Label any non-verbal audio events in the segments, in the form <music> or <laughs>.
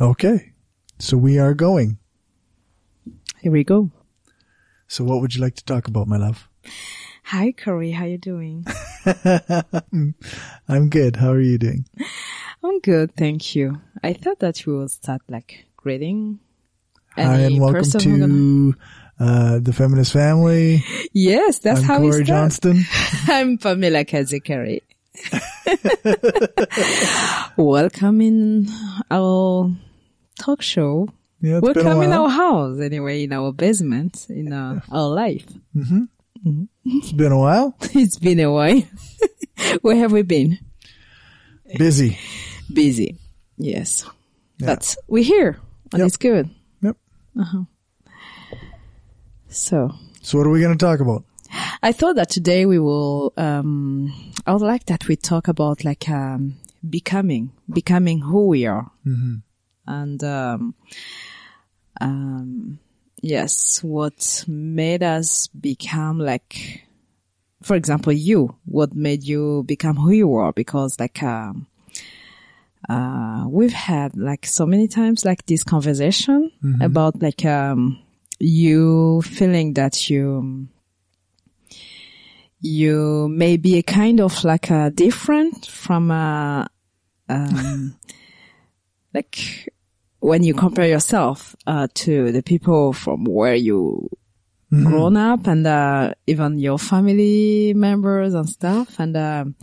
Okay. So we are going. Here we go. So what would you like to talk about, my love? Hi, Cory. How you doing? <laughs> I'm good. How are you doing? I'm good, thank you. I thought that we would start like greeting. Hi and welcome gonna- uh, the feminist family. Yes, that's I'm how we Cory start. Johnston. <laughs> I'm Pamela Kazekare. <laughs> Welcome in our talk show. Yeah, a Welcome in our house, anyway, in our basement, in uh, our life. It's been a while. <laughs> It's been a while. <laughs> Where have we been? Busy. Busy. Yes. But we're here and Yep. it's good. Yep. Uh-huh. So So what are we going to talk about? I thought that today we will, um, I would like that we talk about like, um, becoming, becoming who we are. And, um, um, yes, what made us become like, for example, you, what made you become who you are? Because like, um, uh, we've had like so many times like this conversation about like, um, you feeling that you, you may be a kind of like a different from a, um, <laughs> like when you compare yourself uh, to the people from where you grown up and uh, even your family members and stuff and um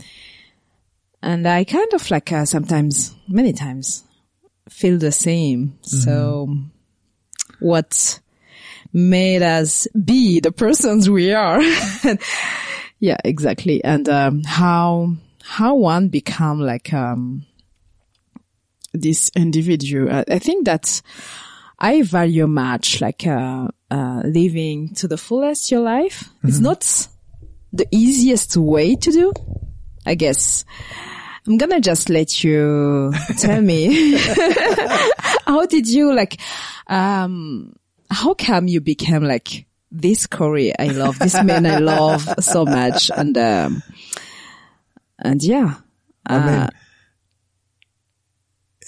and I kind of like uh, sometimes many times feel the same. So what made us be the persons we are. <laughs> Yeah exactly. And um, how how one become like um this individual. I, I think that I value much like uh, uh, living to the fullest your life. It's not the easiest way to do. I guess. I'm gonna just let you <laughs> tell me. <laughs> How did you like um how come you became like this Cory I love this man I love so much. And um and yeah I mean, uh,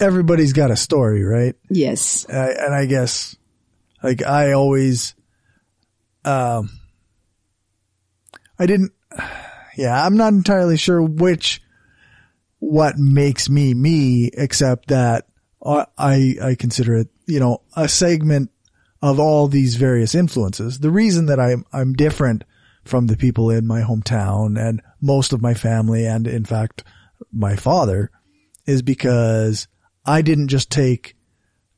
everybody's got a story, right? yes And I, and I guess, like, I always, um, I didn't, yeah, I'm not entirely sure which, what makes me me, except that I, I I consider it, you know, a segment of all these various influences. The reason that I'm, I'm different from the people in my hometown and most of my family and in fact, my father is because I didn't just take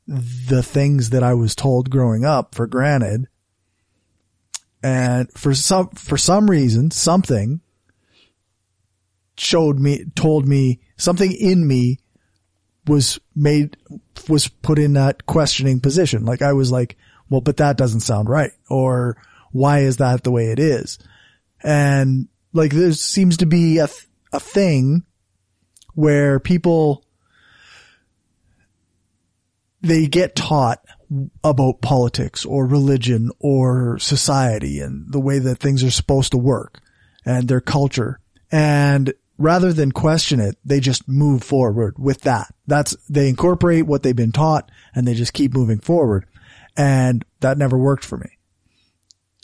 the things that I was told growing up for granted. And for some, for some reason, something showed me, told me something in me was made, was put in that questioning position. Like I was like, well, but that doesn't sound right. Or why is that the way it is? And like there seems to be a, a thing where people, they get taught about politics or religion or society and the way that things are supposed to work and their culture. And rather than question it, they just move forward with that. That's, they incorporate what they've been taught and they just keep moving forward. And that never worked for me.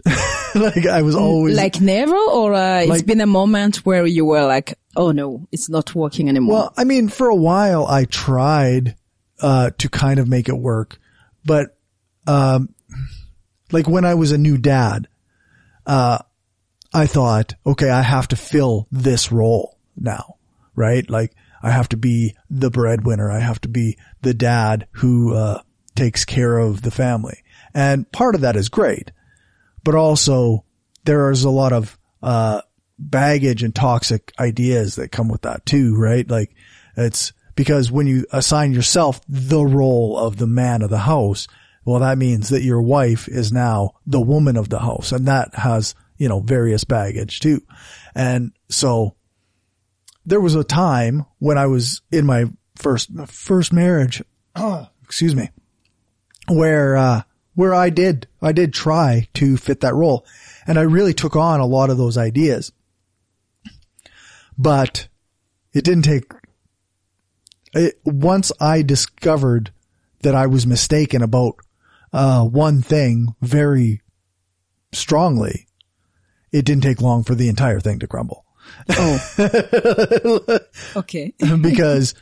<laughs> like I was always like never or uh, it's Like- been a moment where you were like oh no it's not working anymore Well, I mean, for a while I tried, uh, to kind of make it work, but, um, like when I was a new dad, uh, I thought, okay, I have to fill this role now, right? Like I have to be the breadwinner. I have to be the dad who, uh, takes care of the family. And part of that is great, but also there is a lot of, uh, baggage and toxic ideas that come with that too, right? Like it's because when you assign yourself the role of the man of the house, well, that means that your wife is now the woman of the house. And that has, you know, various baggage too. And so there was a time when I was in my first, first marriage, <clears throat> excuse me, where, uh, where I did, I did try to fit that role. And I really took on a lot of those ideas. But it didn't take it, once I discovered that I was mistaken about uh, one thing very strongly, it didn't take long for the entire thing to crumble. Oh. <laughs> okay. <laughs> <laughs> because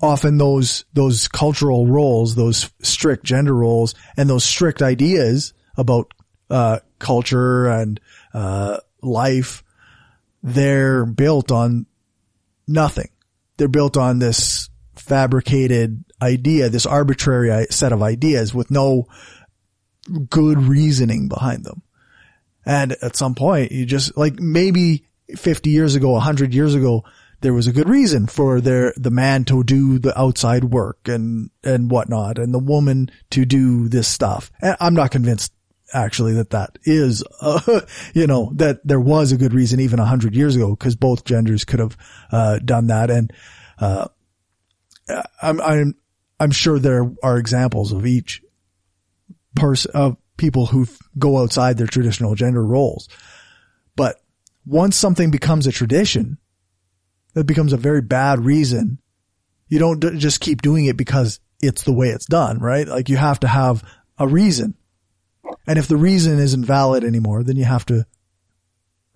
often those, those cultural roles, those strict gender roles and those strict ideas about, uh, culture and, uh, life, they're built on nothing. They're built on this fabricated idea, this arbitrary set of ideas with no good reasoning behind them. And at some point, you just like maybe 50 years ago, 100 years ago, there was a good reason for their, the man to do the outside work and, and whatnot and the woman to do this stuff. And I'm not convinced actually that that is, <laughs> you know, that there was a good reason even a hundred years ago because both genders could have, uh, done that. And, uh, I'm, I'm, I'm sure there are examples of each person, of people who go outside their traditional gender roles. But once something becomes a tradition, that becomes a very bad reason. You don't d- just keep doing it because it's the way it's done, right? Like you have to have a reason. And if the reason isn't valid anymore, then you have to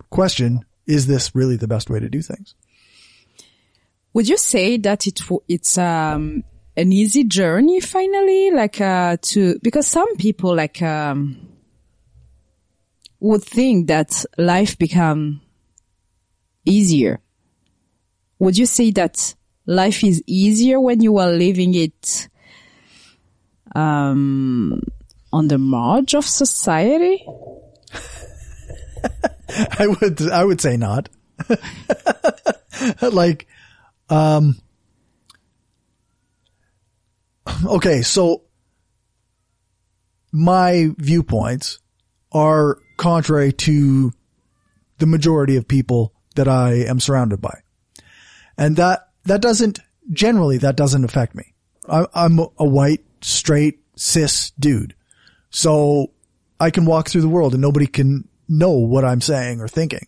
question, is this really the best way to do things? Would you say that it it's um, an easy journey finally, like uh, to because some people like um, would think that life become easier. Would you say that life is easier when you are living it um, on the marge of society? <laughs> I would I would say not. <laughs> like um <laughs> okay, so my viewpoints are contrary to the majority of people that I am surrounded by. And that, that doesn't, generally that doesn't affect me. I, I'm a white, straight, cis dude. So I can walk through the world and nobody can know what I'm saying or thinking,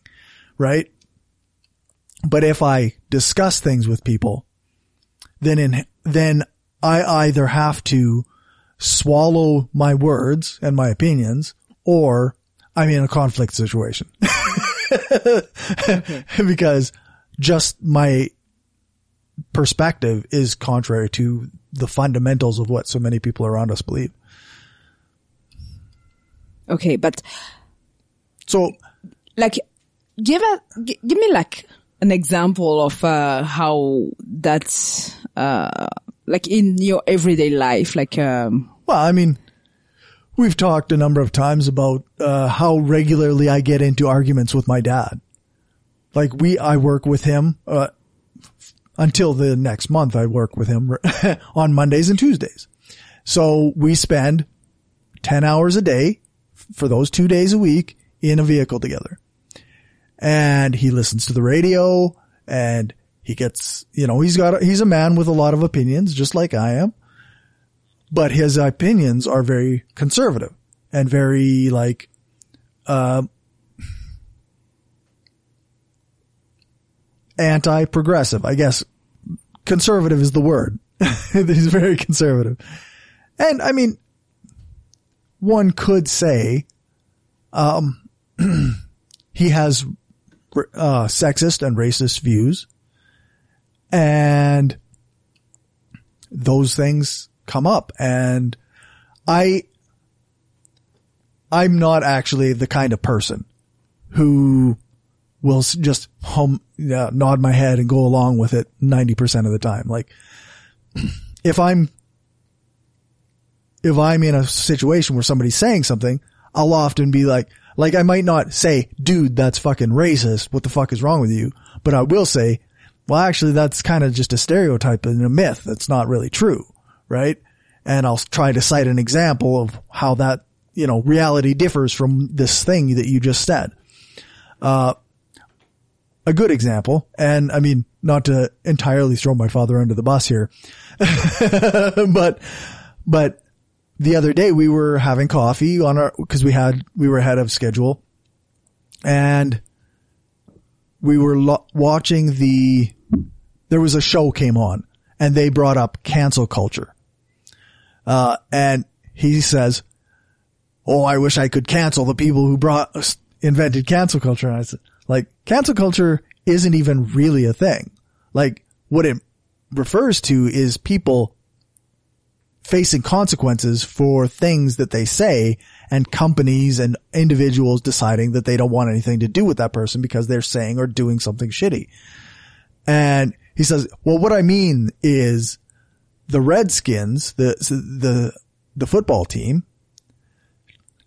right? But if I discuss things with people, then in, then I either have to swallow my words and my opinions or I'm in a conflict situation. <laughs> because just my perspective is contrary to the fundamentals of what so many people around us believe. Okay, but so like give a g- give me like an example of uh, how that's uh, like in your everyday life like um well i mean we've talked a number of times about uh, how regularly i get into arguments with my dad. Like we i work with him uh, until the next month i work with him <laughs> on mondays and tuesdays. So we spend 10 hours a day for those two days a week in a vehicle together and he listens to the radio and he gets, you know, he's got, he's a man with a lot of opinions, just like I am. But his opinions are very conservative and very like, uh, anti-progressive. I guess conservative is the word. <laughs> he's very conservative. And I mean, one could say, um, <clears throat> he has uh, sexist and racist views and those things come up and I, I'm not actually the kind of person who will just hum, uh, nod my head and go along with it 90% of the time. Like <clears throat> if I'm, if I'm in a situation where somebody's saying something, I'll often be like, like I might not say, dude, that's fucking racist. What the fuck is wrong with you? But I will say, well, actually, that's kind of just a stereotype and a myth. That's not really true, right? And I'll try to cite an example of how that, you know, reality differs from this thing that you just said. Uh, a good example, and I mean, not to entirely throw my father under the bus here, <laughs> but, but the other day we were having coffee on our, cause we had, we were ahead of schedule and we were lo- watching the there was a show came on and they brought up cancel culture. Uh, and he says, Oh, I wish I could cancel the people who brought, invented cancel culture. And I said, like, cancel culture isn't even really a thing. Like, what it refers to is people facing consequences for things that they say and companies and individuals deciding that they don't want anything to do with that person because they're saying or doing something shitty. And he says, well, what I mean is the Redskins, the, the, the football team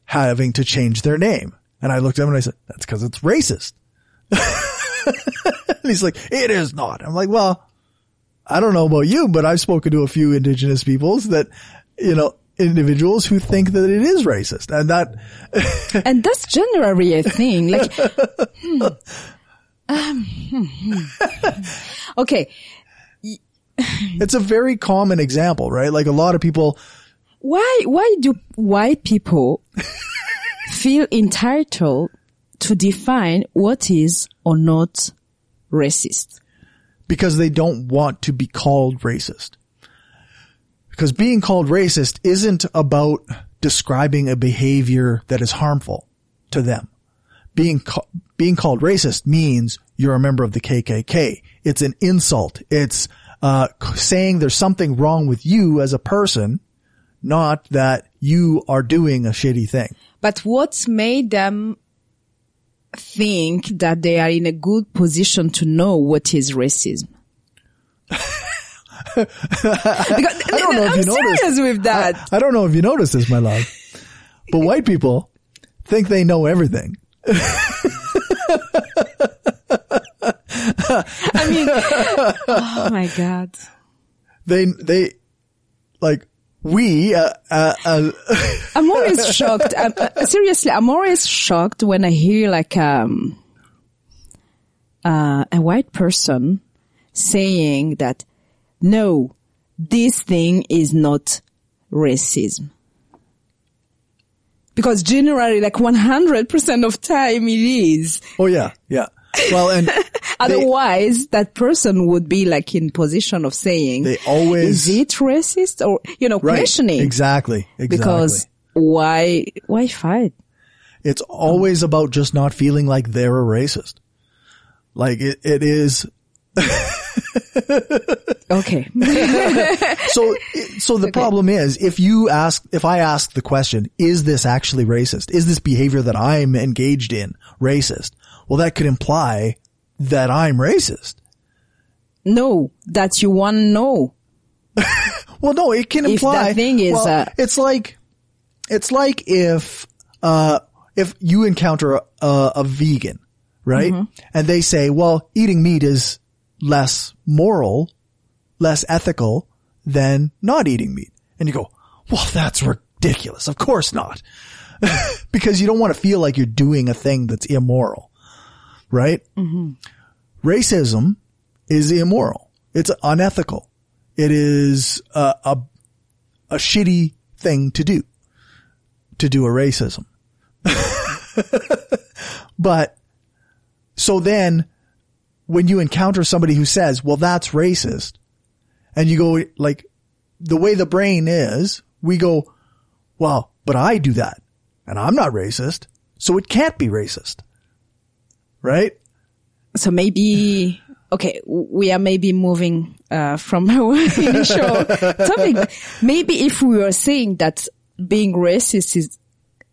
having to change their name. And I looked at him and I said, that's because it's racist. <laughs> and he's like, it is not. I'm like, well, I don't know about you, but I've spoken to a few indigenous peoples that, you know, individuals who think that it is racist and that. <laughs> and that's generally a thing. Like, hmm, um, hmm, hmm. okay. It's a very common example, right? Like a lot of people. Why, why do white people feel entitled to define what is or not racist? Because they don't want to be called racist. Because being called racist isn't about describing a behavior that is harmful to them. Being, ca- being called racist means you're a member of the KKK. It's an insult. It's, uh, saying there's something wrong with you as a person, not that you are doing a shitty thing. But what's made them think that they are in a good position to know what is racism. <laughs> I don't know if I'm you noticed with that. I, I don't know if you noticed this, my love, but white people think they know everything. I mean, <laughs> oh my god. They they like we, uh, uh, uh <laughs> I'm always shocked. I'm, uh, seriously, I'm always shocked when I hear like, um, uh, a white person saying that, no, this thing is not racism. Because generally, like 100% of time it is. Oh yeah, yeah. Well, and <laughs> otherwise that person would be like in position of saying, they always, is it racist or, you know, right, questioning. Exactly. Exactly. Because why, why fight? It's always about just not feeling like they're a racist. Like it, it is. <laughs> okay. <laughs> so, so the okay. problem is if you ask, if I ask the question, is this actually racist? Is this behavior that I'm engaged in racist? well, that could imply that I'm racist. No, that you want to know. <laughs> well, no, it can imply. If thing is, well, uh, it's like, it's like if, uh, if you encounter a, a, a vegan, right? Mm-hmm. And they say, well, eating meat is less moral, less ethical than not eating meat. And you go, well, that's ridiculous. Of course not. <laughs> because you don't want to feel like you're doing a thing that's immoral right? Mm-hmm. Racism is immoral. It's unethical. It is a, a, a shitty thing to do, to do a racism. <laughs> but so then when you encounter somebody who says, well, that's racist and you go like the way the brain is, we go, well, but I do that and I'm not racist. So it can't be racist right? So maybe, okay, we are maybe moving, uh, from <laughs> our initial topic. Maybe if we were saying that being racist is,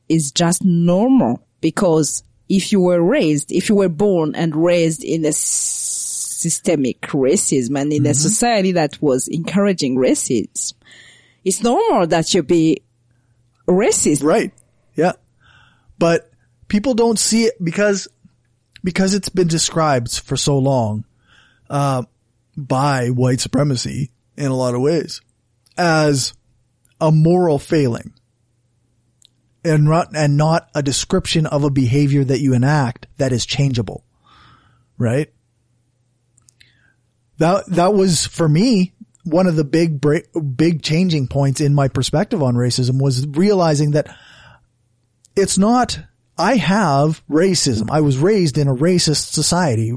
is just normal because if you were raised, if you were born and raised in a systemic racism and in mm-hmm. a society that was encouraging racism, it's normal that you be racist. Right. Yeah. But people don't see it because because it's been described for so long, uh, by white supremacy in a lot of ways as a moral failing and not, and not a description of a behavior that you enact that is changeable. Right? That, that was for me, one of the big, big changing points in my perspective on racism was realizing that it's not I have racism. I was raised in a racist society,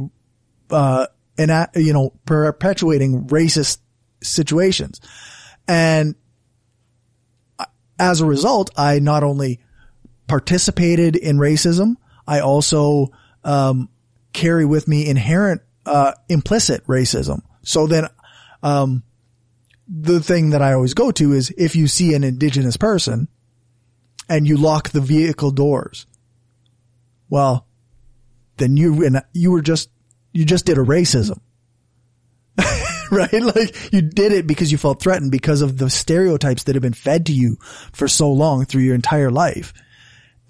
uh, and, you know, perpetuating racist situations. And as a result, I not only participated in racism, I also, um, carry with me inherent, uh, implicit racism. So then, um, the thing that I always go to is if you see an indigenous person and you lock the vehicle doors, well, then you, and you were just, you just did a racism. <laughs> right? Like you did it because you felt threatened because of the stereotypes that have been fed to you for so long through your entire life.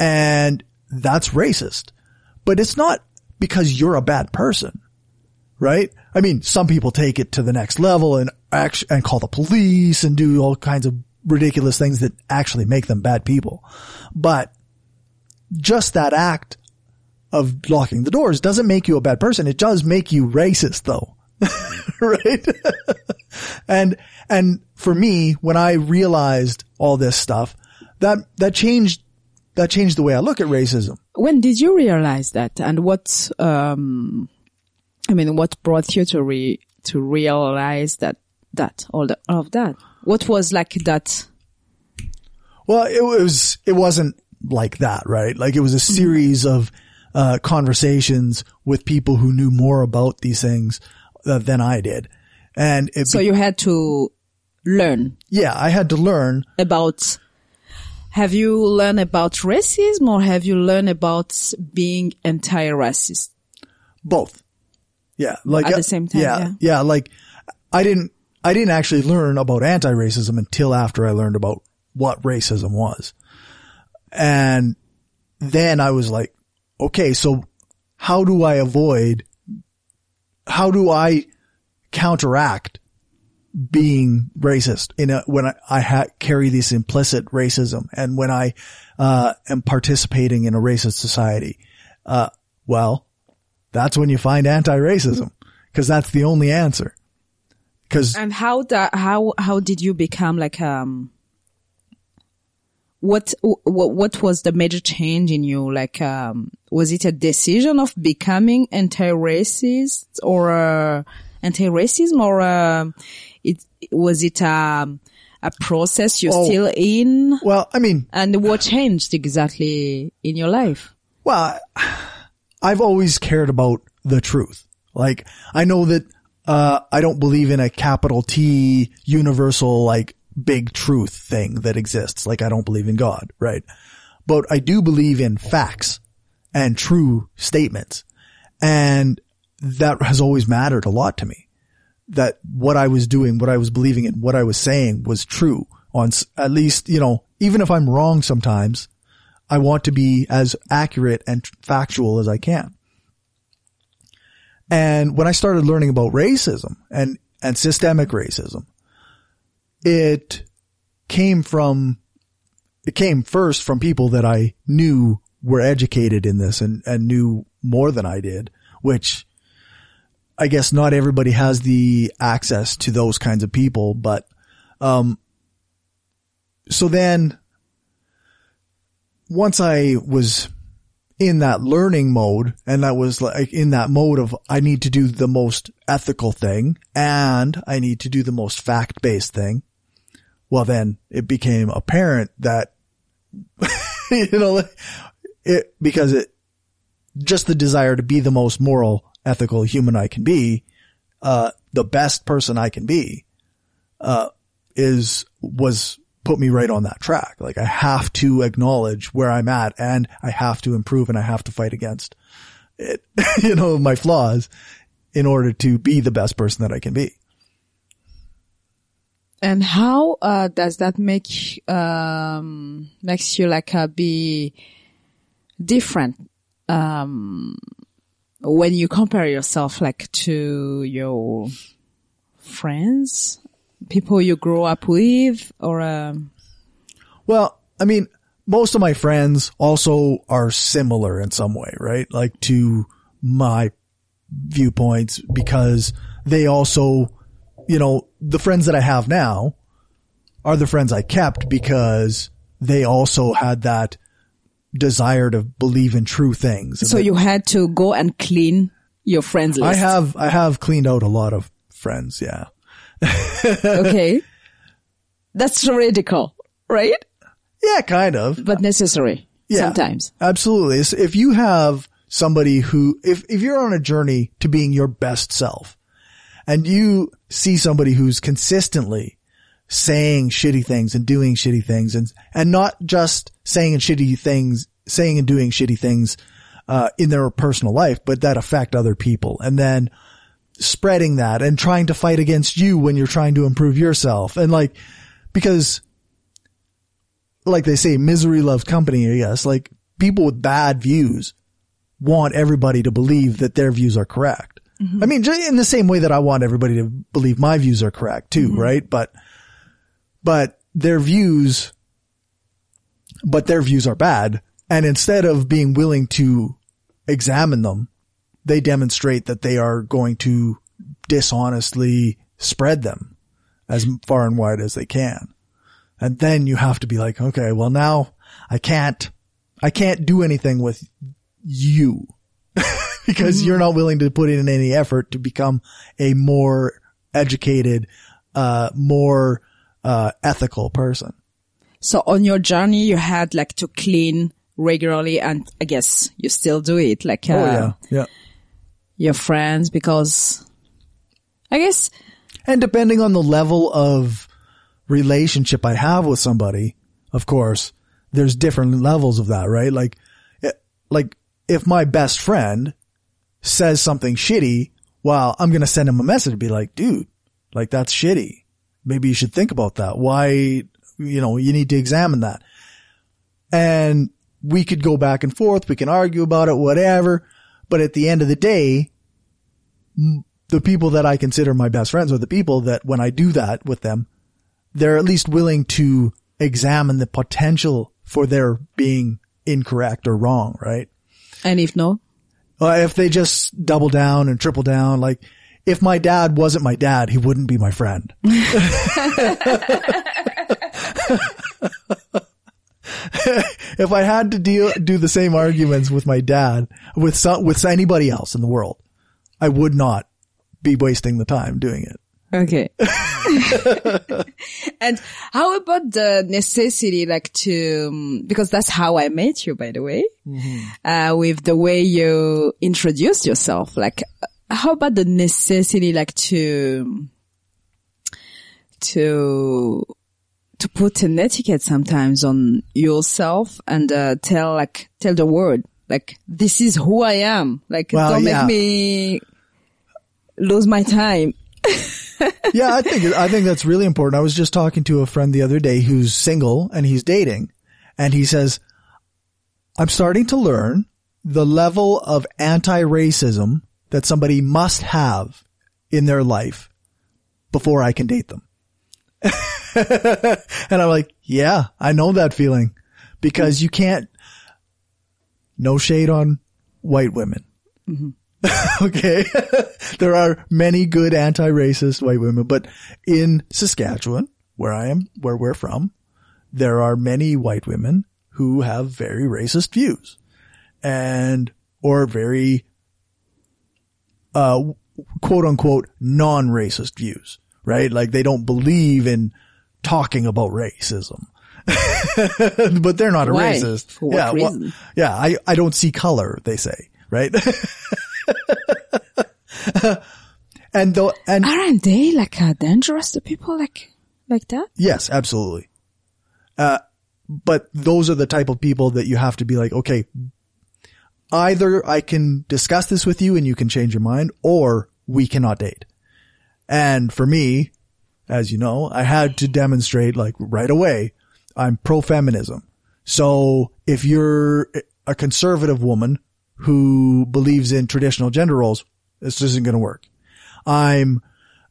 And that's racist, but it's not because you're a bad person, right? I mean, some people take it to the next level and act- and call the police and do all kinds of ridiculous things that actually make them bad people. But just that act of locking the doors doesn't make you a bad person. It does make you racist though. <laughs> right? <laughs> and, and for me, when I realized all this stuff, that, that changed, that changed the way I look at racism. When did you realize that and what, um, I mean, what brought you to re, to realize that, that, all, the, all of that? What was like that? Well, it was, it wasn't like that, right? Like it was a series of, uh, conversations with people who knew more about these things uh, than I did. And it, So you had to learn yeah, I had to learn. about have you learned about racism or have you learned about being anti-racist? both. Yeah. Like At the uh, same time, Yeah, yeah. yeah. Like I didn't, I didn't actually learn about anti-racism until after I learned about what racism was. And then I was like, okay, so how do I avoid, how do I counteract being racist in a, when I, I ha- carry this implicit racism and when I, uh, am participating in a racist society? Uh, well, that's when you find anti-racism because that's the only answer. Cause And how how how did you become like um what what what was the major change in you like um was it a decision of becoming anti-racist or uh, anti-racism or uh, it was it um a process you're Oh. still in well, I mean, and what changed exactly in your life Well, I've always cared about the truth. Like, I know that, uh, I don't believe in a capital T universal, like, big truth thing that exists. Like, I don't believe in God, right? But I do believe in facts and true statements. And that has always mattered a lot to me. That what I was doing, what I was believing in, what I was saying was true on at least, you know, even if I'm wrong sometimes, I want to be as accurate and factual as I can. And when I started learning about racism and, and systemic racism, it came from, it came first from people that I knew were educated in this and, and knew more than I did, which I guess not everybody has the access to those kinds of people, but, um, so then once I was in that learning mode and that was like in that mode of I need to do the most ethical thing and I need to do the most fact based thing. Well, then it became apparent that, <laughs> you know, it, because it, just the desire to be the most moral, ethical human I can be, uh, the best person I can be, uh, is, was put me right on that track. Like I have to acknowledge where I'm at and I have to improve and I have to fight against it, <laughs> you know, my flaws in order to be the best person that I can be. And how uh, does that make um, makes you like uh, be different um, when you compare yourself like to your friends, people you grow up with, or um, Well, I mean, most of my friends also are similar in some way, right? Like to my viewpoints because they also, you know, the friends that I have now are the friends I kept because they also had that desire to believe in true things. so you had to go and clean your friends list. I have, I have cleaned out a lot of friends. Yeah. <laughs> okay, that's radical, right? Yeah, kind of. but necessary Yeah. sometimes. Absolutely. So if you have somebody who, if, if you're on a journey to being your best self and you see somebody who's consistently saying shitty things and doing shitty things and, and not just saying and shitty things, saying and doing shitty things, uh, in their personal life, but that affect other people and then spreading that and trying to fight against you when you're trying to improve yourself. And like, because like they say, misery loves company, I guess. Like people with bad views want everybody to believe that their views are correct. I mean, just in the same way that I want everybody to believe my views are correct too, mm-hmm. right? But, but their views, but their views are bad. And instead of being willing to examine them, they demonstrate that they are going to dishonestly spread them as far and wide as they can. And then you have to be like, okay, well now I can't, I can't do anything with you <laughs> <laughs> because you're not willing to put in any effort to become a more educated, uh, more, uh, ethical person. So on your journey, you had like to clean regularly and I guess you still do it like, uh, oh yeah. Yeah. your friends because I guess And depending on the level of relationship I have with somebody, of course, there's different levels of that, right? Like, like if my best friend says something shitty, well, I'm going to send him a message and be like, dude, like that's shitty. Maybe you should think about that. Why, you know, you need to examine that. And we could go back and forth. We can argue about it, whatever. But at the end of the day, the people that I consider my best friends are the people that when I do that with them, they're at least willing to examine the potential for their being incorrect or wrong, right? and if no, Uh, if they just double down and triple down, like if my dad wasn't my dad, he wouldn't be my friend. <laughs> if I had to deal, do the same arguments with my dad, with some, with anybody else in the world, I would not be wasting the time doing it. Okay. <laughs> and how about the necessity, like to, um, because that's how I met you, by the way, uh, with the way you introduced yourself. Like, uh, how about the necessity, like to, to, to put an etiquette sometimes on yourself and, uh, tell, like, tell the world, like, this is who I am. Like, Well, don't yeah. make me lose my time. <laughs> <laughs> yeah, I think I think that's really important. I was just talking to a friend the other day who's single and he's dating, and he says, "I'm starting to learn the level of anti-racism that somebody must have in their life before I can date them." <laughs> and I'm like, "Yeah, I know that feeling because you can't no shade on white women." Mm-hmm. <laughs> okay. <laughs> there are many good anti-racist white women, but in Saskatchewan, where I am, where we're from, there are many white women who have very racist views and, or very, uh, quote unquote non-racist views, right? Like they don't believe in talking about racism. <laughs> but they're not a Why? racist. For what yeah, well, yeah, I, I don't see color, they say, right? <laughs> and though, and Aren't they like uh, dangerous to people like like that? yes, absolutely. Uh, but those are the type of people that you have to be like, okay, either I can discuss this with you and you can change your mind or we cannot date. And for me, as you know, I had to demonstrate like right away, I'm pro-feminism. So if you're a conservative woman who believes in traditional gender roles, this isn't going to work. I'm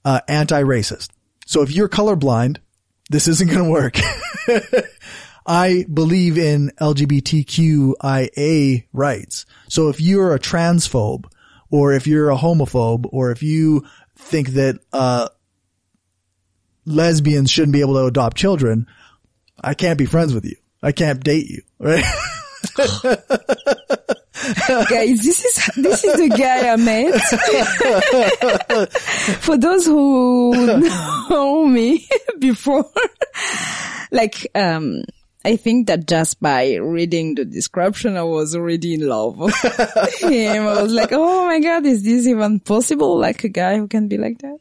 uh, anti-racist. So if you're colorblind, this isn't going to work. <laughs> I believe in LGBTQIA rights. So if you're a transphobe or if you're a homophobe or if you think that, uh, lesbians shouldn't be able to adopt children, I can't be friends with you. I can't date you, right? <laughs> <laughs> <laughs> Guys, this is this is the guy I met. <laughs> For those who know me <laughs> before, like um, I think that just by reading the description, I was already in love with him. I was like, oh my God, is this even possible? Like a guy who can be like that?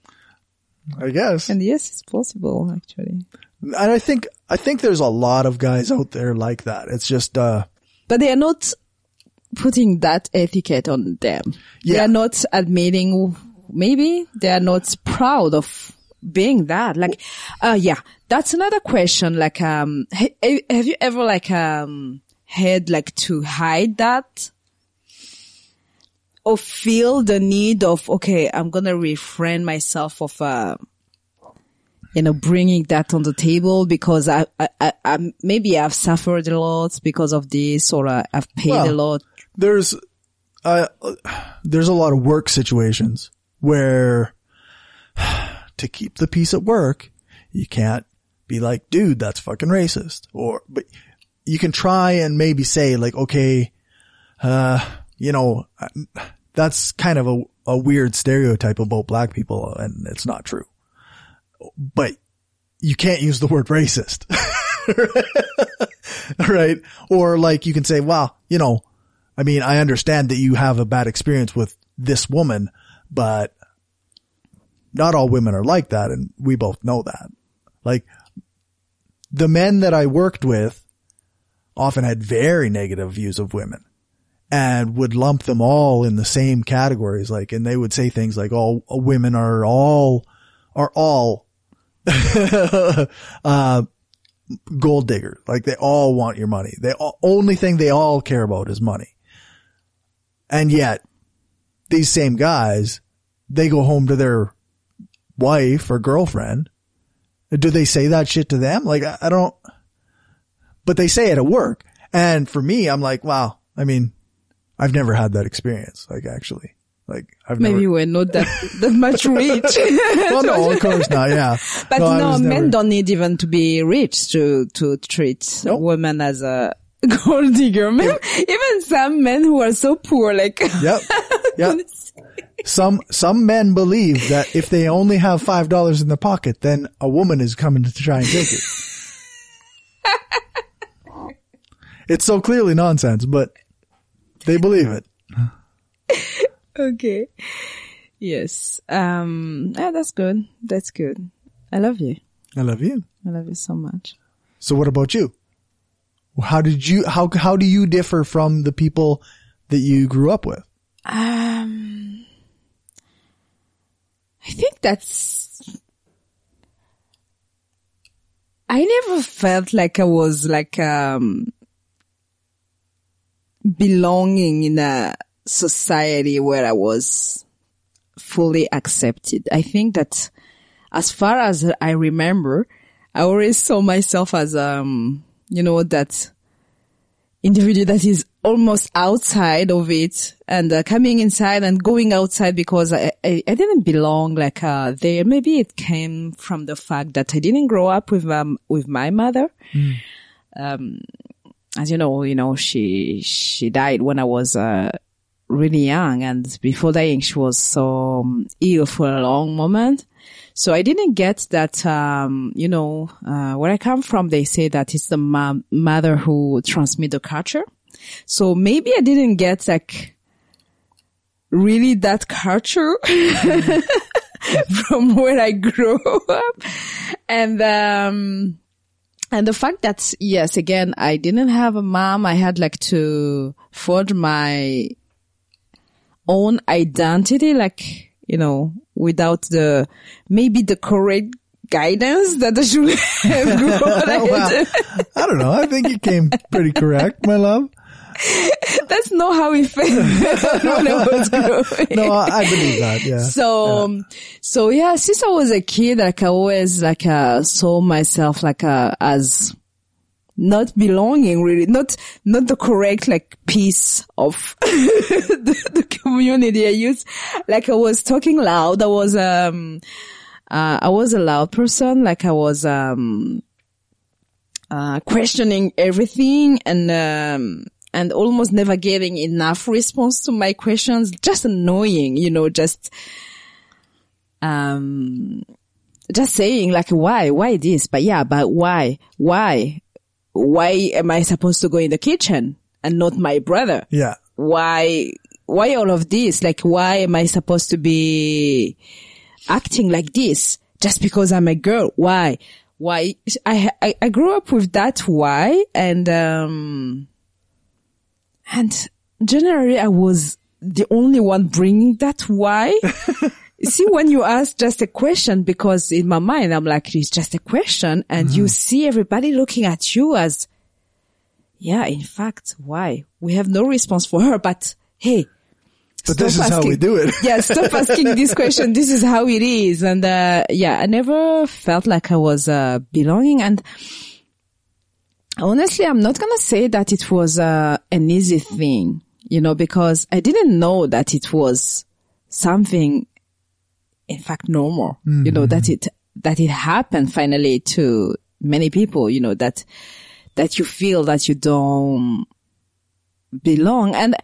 I guess. And yes, it's possible actually. And I think, I think there's a lot of guys out there like that. It's just, uh, But they are not putting that etiquette on them. They are not admitting, maybe they are not proud of being that. Like, uh, yeah, that's another question. Like, um, have you ever like, um, had like to hide that? Or feel the need of, okay, I'm gonna refrain myself of, uh, you know, bringing that on the table because I, I, I, I maybe I've suffered a lot because of this or uh, I've paid a lot. There's, uh, there's a lot of work situations where <sighs> to keep the peace at work, you can't be like, dude, that's fucking racist. Or, but you can try and maybe say like, okay, uh, you know, that's kind of a, a weird stereotype about black people and it's not true. But you can't use the word racist. <laughs> right? Or like you can say, well, you know, I mean, I understand that you have a bad experience with this woman, but not all women are like that. And we both know that. Like the men that I worked with often had very negative views of women and would lump them all in the same categories. Like, and they would say things like, oh, women are all, are all, <laughs> uh, gold digger. Like they all want your money. All, only thing they all care about is money. And yet these same guys, they go home to their wife or girlfriend. Do they say that shit to them? Like I, don't, but they say it at work. And for me, I'm like, wow. I mean, I've never had that experience. Like actually, like I've Maybe never. we're not that, <laughs> that much rich. <laughs> Well, no, of course not. Yeah. But I no, men never- don't need even to be rich to to treat Nope. women as a <laughs> gold digger. Men, even some men who are so poor, like Yep. <laughs> Yep. Some, some men believe that if they only have five dollars in the pocket, then a woman is coming to try and take it. <laughs> it's so clearly nonsense, but they believe it. okay, yes, um, yeah, that's good. That's good. I love you. I love you. I love you so much. So what about you? How did you, how, how do you differ from the people that you grew up with? Um, I think that's. I never felt like I was like um belonging in a society where I was fully accepted. I think that as far as I remember, I always saw myself as um you know that individual that is almost outside of it and uh, coming inside and going outside because I, I, I didn't belong like uh, there. Maybe it came from the fact that I didn't grow up with um, with my mother. Um, as you know, you know she she died when I was uh, really young, and before dying, she was so um, ill for a long moment. So I didn't get that, um, you know, uh, where I come from, they say that it's the ma- mother who transmit the culture. So maybe I didn't get like really that culture <laughs> from where I grew up. And, um, and the fact that, yes, again, I didn't have a mom. I had like to forge my own identity, like, you know, without the, maybe the correct guidance that I should <laughs> have. <laughs> Well, I don't know. I think you came pretty correct, my love. That's not how it felt <laughs> when I was growing. No, I, believe that. Yeah. So, um, so yeah, since I was a kid, like I always like uh, saw myself like uh, as not belonging really, not not the correct like piece of <laughs> the, the community. I used like I was talking loud. I was um uh, I was a loud person. Like I was um uh questioning everything and um and almost never getting enough response to my questions. Just annoying, you know, just um just saying like why why this but yeah but why why why am I supposed to go in the kitchen and not my brother? Yeah. Why, why all of this? Like, why am I supposed to be acting like this just because I'm a girl? Why? Why? I, I, I grew up with that why and, um, and generally I was the only one bringing that why. <laughs> see, when you ask just a question, because in my mind, I'm like, it's just a question and you see everybody looking at you as, yeah, in fact, why? We have no response for her, but hey, But this is stop how we asking- do it. <laughs> yeah, stop asking this question. This is how it is. And, uh, yeah, I never felt like I was, uh, belonging. And honestly, I'm not going to say that it was, uh, an easy thing, you know, because I didn't know that it was something, in fact, normal, you know, mm-hmm. that it, that it happened finally to many people, you know, that, that you feel that you don't belong. And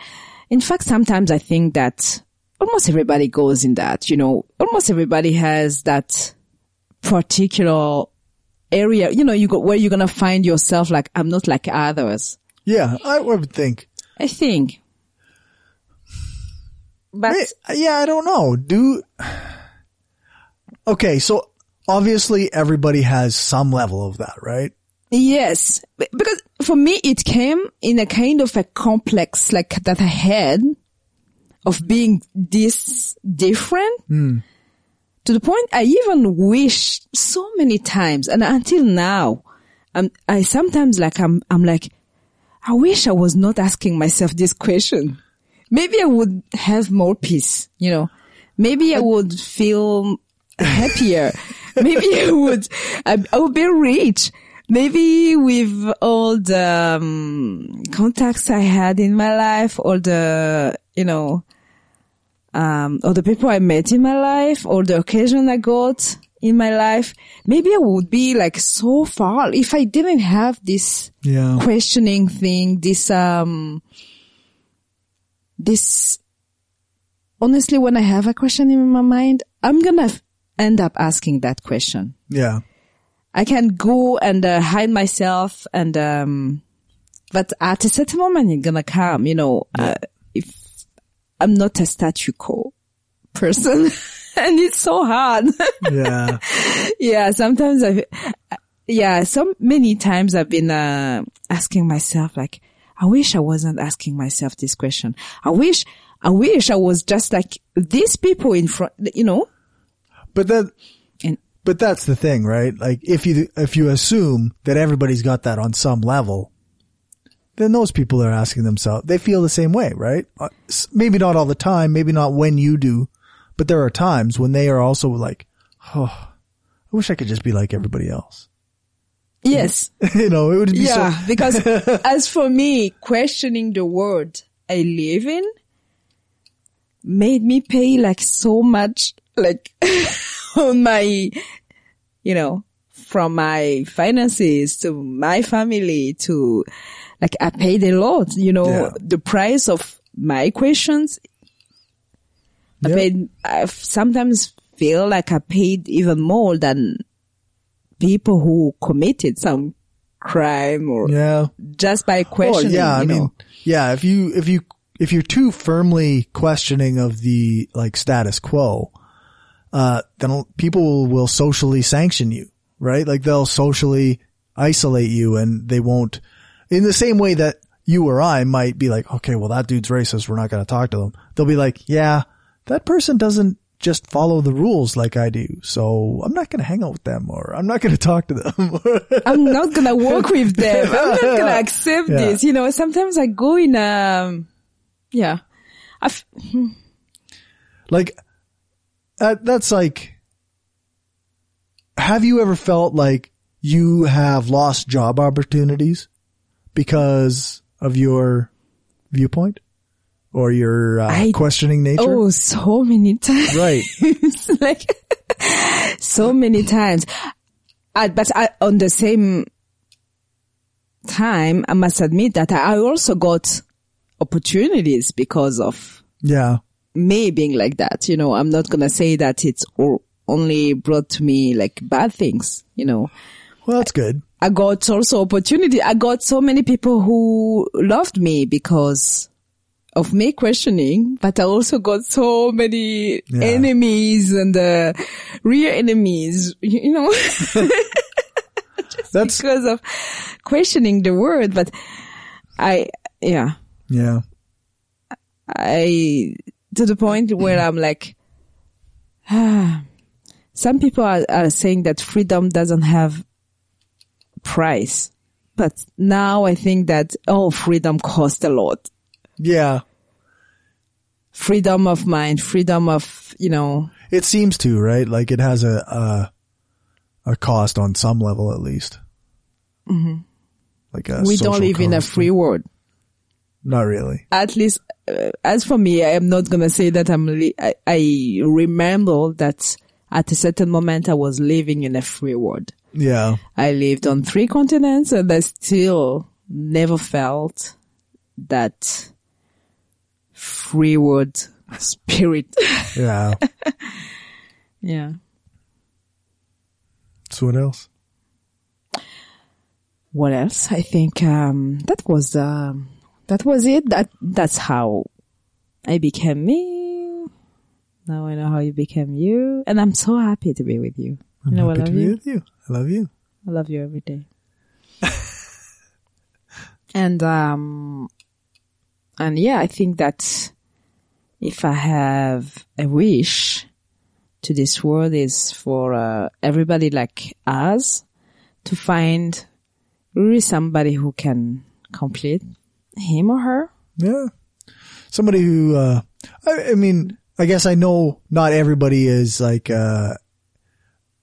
in fact, sometimes I think that almost everybody goes in that, you know, almost everybody has that particular area, you know, you go where you're going to find yourself like, I'm not like others. Yeah. I would think. I think. But Yeah, I don't know. Do okay. So obviously everybody has some level of that, right? yes, because for me, it came in a kind of a complex, like that I had of being this different to the point I even wish so many times. And until now, um, I sometimes like, I'm, I'm like, I wish I was not asking myself this question. Maybe I would have more peace, you know, maybe I would feel happier. maybe I would, I, I would be rich. Maybe with all the um, contacts I had in my life, all the, you know, um, or the people I met in my life, all the occasion I got in my life, maybe I would be like so far if I didn't have this Yeah. questioning thing, this, um, this, honestly, when I have a question in my mind, I'm gonna end up asking that question. Yeah. I can go and uh, hide myself and, um, but at a certain moment, it's gonna come, you know, uh, if I'm not a statue quo person <laughs> and it's so hard. Yeah. <laughs> yeah. Sometimes I, yeah, so many times I've been, uh, asking myself like, I wish I wasn't asking myself this question. I wish, I wish I was just like these people in front, you know, but that, and but that's the thing, right? Like if you, if you assume that everybody's got that on some level, then those people are asking themselves, they feel the same way, right? Uh, Maybe not all the time, maybe not when you do, but there are times when they are also like, oh, I wish I could just be like everybody else. yes. <laughs> you know, it would be Yeah, so, because <laughs> as for me, questioning the world I live in made me pay like so much, like <laughs> on my, you know, from my finances to my family to like I paid a lot, you know, Yeah. the price of my questions. I paid, I sometimes feel like I paid even more than people who committed some crime or yeah. just by Oh questioning. yeah, I you mean, know. yeah. If you if you if you're too firmly questioning of the like status quo, uh, then people will socially sanction you, right? Like they'll socially isolate you, and they won't. In the same way that you or I might be like, okay, well that dude's racist, we're not going to talk to them. They'll be like, yeah, that person doesn't just follow the rules like I do, so I'm not going to hang out with them, or I'm not going <laughs> to talk to them. <laughs> I'm not gonna work with them. I'm not gonna <laughs> accept Yeah. this. You know, sometimes I go in um yeah. I f- Like, uh, that's like, have you ever felt like you have lost job opportunities because of your viewpoint or your uh, I- questioning nature? oh, so many times. Right. <laughs> like so many times. Uh, but I, on the same time, I must admit that I also got opportunities because of Yeah. Me being like that. You know, I'm not gonna say that it's o- only brought to me like bad things. You know, Well, that's good. I got also opportunity. I got so many people who loved me because of me questioning, but I also got so many Yeah. enemies and uh, real enemies, you you know, <laughs> <laughs> That's because of questioning the word. But I, yeah, yeah. I, to the point where I'm like, ah, some people are, are saying that freedom doesn't have price. But now I think that, oh, freedom costs a lot. Yeah. Freedom of mind, freedom of, you know, It seems to, right? Like it has a, a, a cost on some level at least. Mm-hmm. Like we don't live in a cost. free world. Not really. At least, uh, as for me, I am not going to say that I'm, li- I, I remember that at a certain moment I was living in a free world. Yeah. I lived on three continents and I still never felt that free world <laughs> spirit. Yeah. <laughs> yeah. so what else? What else? I think, um, that was, um, that was it. That, that's how I became me. Now I know how you became you. And I'm so happy to be with you. I'm you know, I love to be you. with you. I love you. I love you every day. <laughs> and um and yeah, I think that if I have a wish to this world is for uh, everybody like us to find really somebody who can complete him or her. Yeah. Somebody who, uh, I, I mean, I guess I know not everybody is like, uh,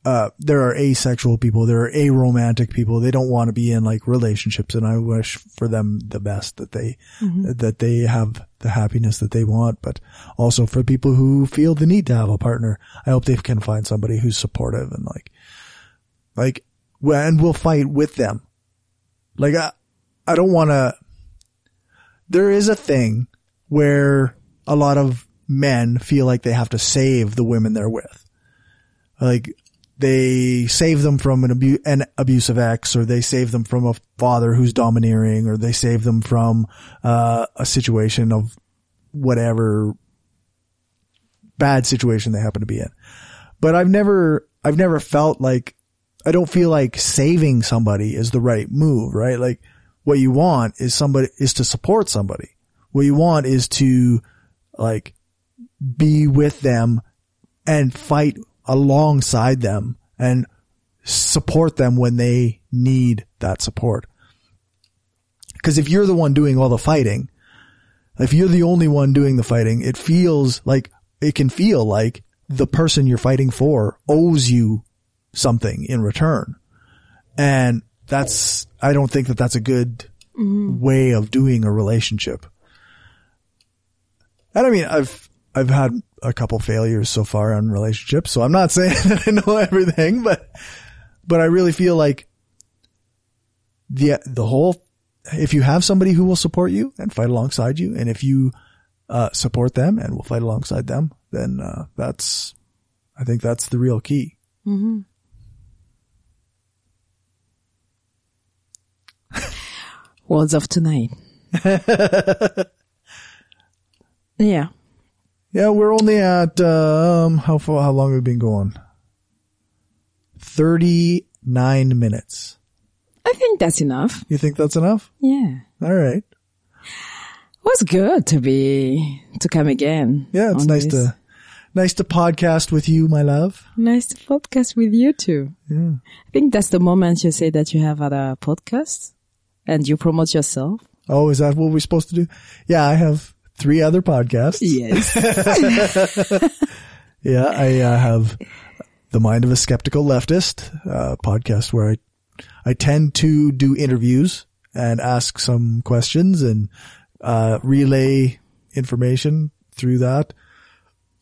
uh, there are asexual people, there are aromantic people. They don't want to be in like relationships and I wish for them the best that they, that they have the happiness that they want. But also for people who feel the need to have a partner, I hope they can find somebody who's supportive and like, like, and we'll fight with them. Like, I, I don't want to, there is a thing where a lot of men feel like they have to save the women they're with. Like they save them from an, abu- an abusive ex or they save them from a father who's domineering or they save them from uh, a situation of whatever bad situation they happen to be in. But I've never, I've never felt like, I don't feel like saving somebody is the right move, right? Like what you want is somebody, is to support somebody. What you want is to like be with them and fight alongside them and support them when they need that support. Cause if you're the one doing all the fighting, if you're the only one doing the fighting, it feels like, it can feel like the person you're fighting for owes you something in return. And that's, I don't think that that's a good way of doing a relationship. And I mean, I've, I've had a couple failures so far on relationships, so I'm not <laughs> saying that I know everything, but, but I really feel like the, the whole, if you have somebody who will support you and fight alongside you, and if you, uh, support them and will fight alongside them, then, uh, that's, I think that's the real key. Words of tonight. <laughs> yeah. Yeah, we're only at um how far how long have we been going? 39 minutes. I think that's enough. You think that's enough? Yeah. All right. It was good to be, to come again. Yeah, it's nice this. to nice to podcast with you, my love. Nice to podcast with you too. Yeah. I think that's the moment you say that you have other podcasts and you promote yourself. Oh, is that what we're supposed to do? Yeah, I have three other podcasts. Yes. <laughs> Yeah, I uh, have the Mind of a Skeptical Leftist uh, podcast where I I tend to do interviews and ask some questions and uh, relay information through that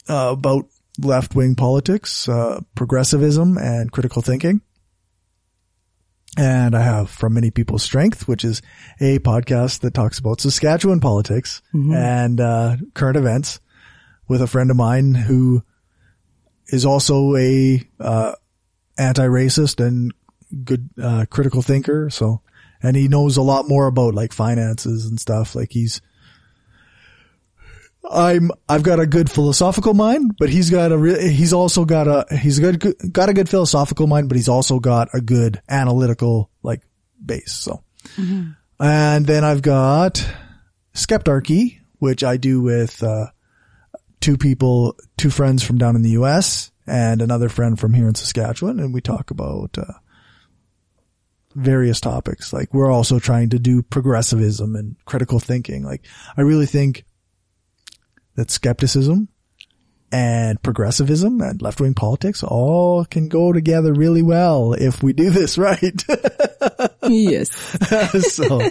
uh, about left wing politics, uh, progressivism, and critical thinking. And I have From Many People's Strength, which is a podcast that talks about Saskatchewan politics and uh, current events with a friend of mine who is also a uh, anti-racist and good uh, critical thinker. So, and he knows a lot more about like finances and stuff. Like he's, I'm, I've got a good philosophical mind, but he's got a, re- he's also got a, he's good, got a good philosophical mind, but he's also got a good analytical like base. So, and then I've got Skeptarchy, which I do with, uh, two people, two friends from down in the U.S. and another friend from here in Saskatchewan, and we talk about uh, various topics. Like we're also trying to do progressivism and critical thinking. Like I really think that skepticism and progressivism and left wing politics all can go together really well if we do this right. <laughs> yes. <laughs> so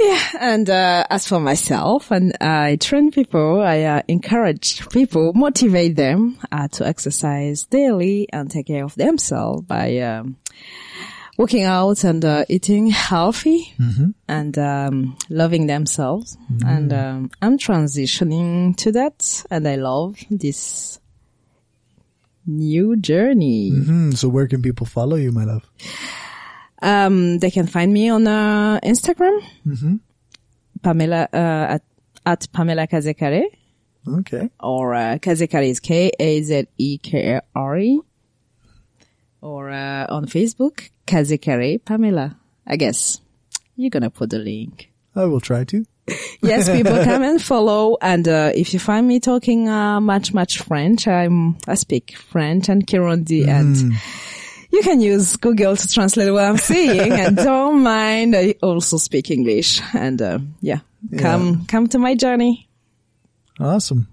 Yeah, and uh, as for myself, and I train people, I uh, encourage people, motivate them uh, to exercise daily and take care of themselves by um, working out and uh, eating healthy and um, loving themselves. And um, I'm transitioning to that, and I love this new journey. hmm, so where can people follow you, my love? Um, they can find me on uh, Instagram, Pamela uh, at, at Pamela Kazekare, Okay. or uh, Kazekare is K A Z E K A R E, or uh, on Facebook Kazekare Pamela. I guess you're gonna put the link. I will try to. <laughs> Yes, people <laughs> come and follow. And uh, if you find me talking uh, much much French, I'm I speak French and Kirundi and. You can use Google to translate what I'm saying and don't mind. I also speak English and, uh, yeah, come, come to my journey. Awesome.